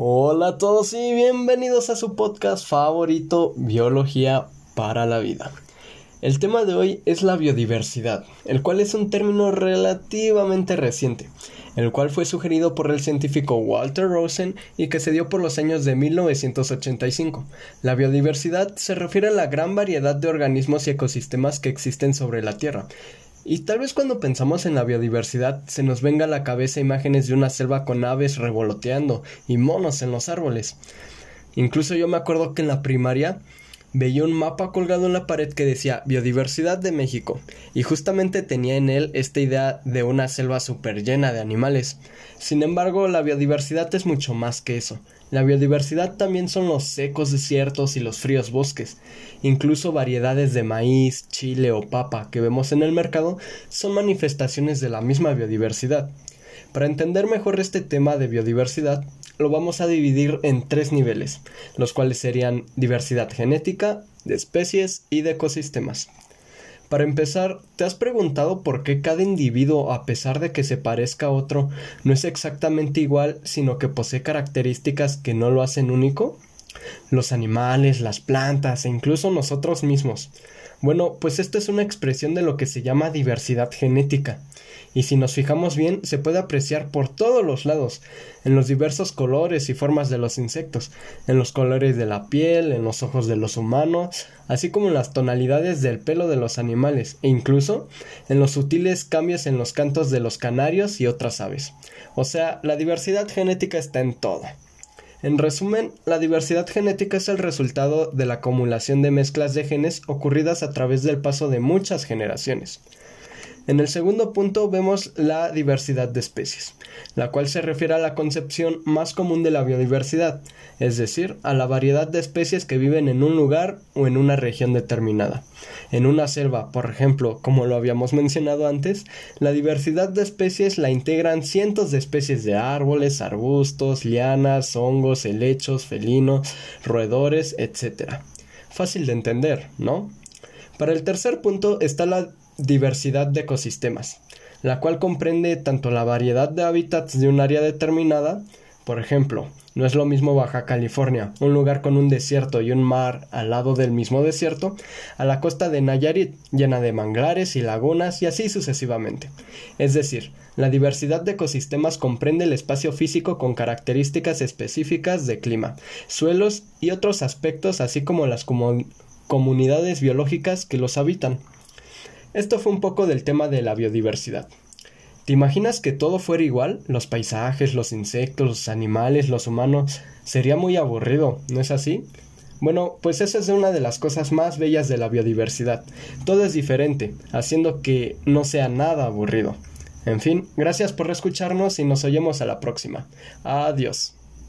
Hola a todos y bienvenidos a su podcast favorito, Biología para la Vida. El tema de hoy es la biodiversidad, el cual es un término relativamente reciente, el cual fue sugerido por el científico Walter Rosen y que se dio por los años de 1985. La biodiversidad se refiere a la gran variedad de organismos y ecosistemas que existen sobre la Tierra, y tal vez cuando pensamos en la biodiversidad se nos venga a la cabeza imágenes de una selva con aves revoloteando y monos en los árboles. Incluso yo me acuerdo que en la primaria veía un mapa colgado en la pared que decía Biodiversidad de México, y justamente tenía en él esta idea de una selva súper llena de animales. Sin embargo, la biodiversidad es mucho más que eso. La biodiversidad también son los secos desiertos y los fríos bosques. Incluso variedades de maíz, chile o papa que vemos en el mercado son manifestaciones de la misma biodiversidad. Para entender mejor este tema de biodiversidad, lo vamos a dividir en tres niveles, los cuales serían diversidad genética, de especies y de ecosistemas. Para empezar, ¿te has preguntado por qué cada individuo, a pesar de que se parezca a otro, no es exactamente igual, sino que posee características que no lo hacen único? Los animales, las plantas e incluso nosotros mismos. Bueno, pues esto es una expresión de lo que se llama diversidad genética y si nos fijamos bien se puede apreciar por todos los lados, en los diversos colores y formas de los insectos, en los colores de la piel, en los ojos de los humanos, así como en las tonalidades del pelo de los animales e incluso en los sutiles cambios en los cantos de los canarios y otras aves. O sea, la diversidad genética está en todo. En resumen, la diversidad genética es el resultado de la acumulación de mezclas de genes ocurridas a través del paso de muchas generaciones. En el segundo punto vemos la diversidad de especies, la cual se refiere a la concepción más común de la biodiversidad, es decir, a la variedad de especies que viven en un lugar o en una región determinada. En una selva, por ejemplo, como lo habíamos mencionado antes, la diversidad de especies la integran cientos de especies de árboles, arbustos, lianas, hongos, helechos, felinos, roedores, etc. Fácil de entender, ¿no? Para el tercer punto está la diversidad de ecosistemas, la cual comprende tanto la variedad de hábitats de un área determinada, por ejemplo, no es lo mismo Baja California, un lugar con un desierto y un mar al lado del mismo desierto, a la costa de Nayarit, llena de manglares y lagunas y así sucesivamente. Es decir, la diversidad de ecosistemas comprende el espacio físico con características específicas de clima, suelos y otros aspectos, así como las comunidades biológicas que los habitan. Esto fue un poco del tema de la biodiversidad. ¿Te imaginas que todo fuera igual? Los paisajes, los insectos, los animales, los humanos. Sería muy aburrido, ¿no es así? Bueno, pues esa es una de las cosas más bellas de la biodiversidad. Todo es diferente, haciendo que no sea nada aburrido. En fin, gracias por escucharnos y nos oyemos a la próxima. Adiós.